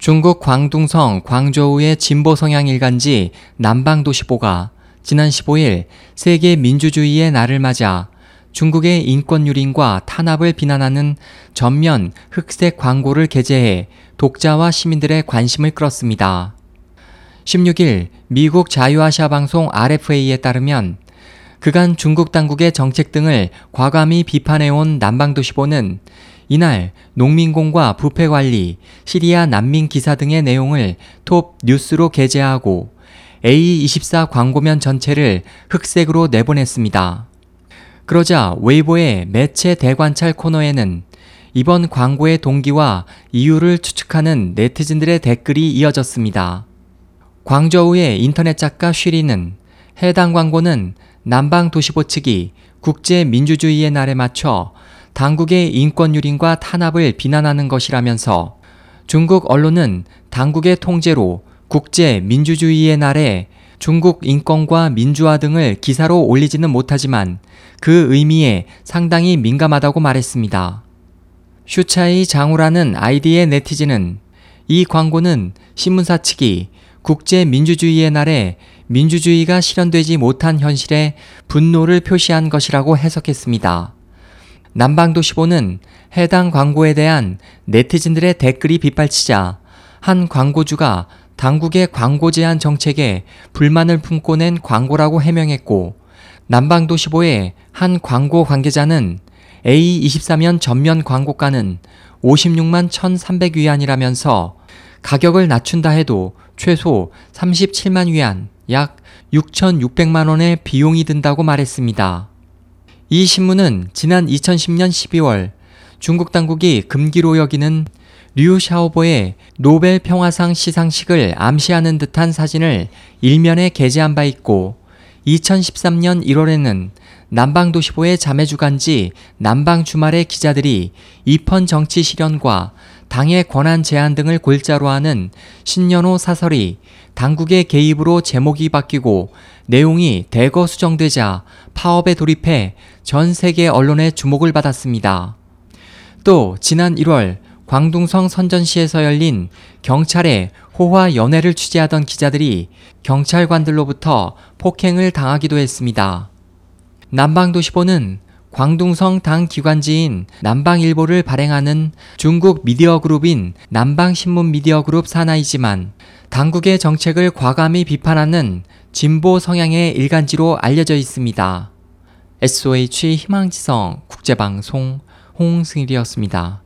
중국 광둥성 광저우의 진보 성향 일간지 남방도시보가 지난 15일 세계 민주주의의 날을 맞아 중국의 인권 유린과 탄압을 비난하는 전면 흑색 광고를 게재해 독자와 시민들의 관심을 끌었습니다. 16일 미국 자유아시아 방송 RFA에 따르면 그간 중국 당국의 정책 등을 과감히 비판해온 남방도시보는 이날 농민공과 부패 관리, 시리아 난민 기사 등의 내용을 톱 뉴스로 게재하고 A24 광고면 전체를 흑색으로 내보냈습니다. 그러자 웨이보의 매체 대관찰 코너에는 이번 광고의 동기와 이유를 추측하는 네티즌들의 댓글이 이어졌습니다. 광저우의 인터넷 작가 쉬리는 해당 광고는 남방 도시보 측이 국제 민주주의의 날에 맞춰 당국의 인권 유린과 탄압을 비난하는 것이라면서 중국 언론은 당국의 통제로 국제 민주주의의 날에 중국 인권과 민주화 등을 기사로 올리지는 못하지만 그 의미에 상당히 민감하다고 말했습니다. 슈차이 장우라는 아이디의 네티즌은 이 광고는 신문사 측이 국제 민주주의의 날에 민주주의가 실현되지 못한 현실에 분노를 표시한 것이라고 해석했습니다. 남방도시보는 해당 광고에 대한 네티즌들의 댓글이 빗발치자 한 광고주가 당국의 광고 제한 정책에 불만을 품고 낸 광고라고 해명했고 남방도시보의 한 광고 관계자는 A24면 전면 광고가는 56만 1,300 위안이라면서 가격을 낮춘다 해도 최소 37만 위안, 약 6,600만 원의 비용이 든다고 말했습니다. 이 신문은 지난 2010년 12월 중국 당국이 금기로 여기는 류 샤오보의 노벨 평화상 시상식을 암시하는 듯한 사진을 일면에 게재한 바 있고 2013년 1월에는 남방도시보의 자매주간지 남방주말의 기자들이 입헌 정치 실현과 당의 권한 제한 등을 골자로 하는 신년호 사설이 당국의 개입으로 제목이 바뀌고 내용이 대거 수정되자 파업에 돌입해 전 세계 언론의 주목을 받았습니다. 또 지난 1월 광둥성 선전시에서 열린 경찰의 호화 연회를 취재하던 기자들이 경찰관들로부터 폭행을 당하기도 했습니다. 남방도시보는 광둥성 당 기관지인 남방일보를 발행하는 중국 미디어 그룹인 남방신문 미디어 그룹 산하이지만 당국의 정책을 과감히 비판하는 진보 성향의 일간지로 알려져 있습니다. SOH 희망지성 국제방송 홍승일이었습니다.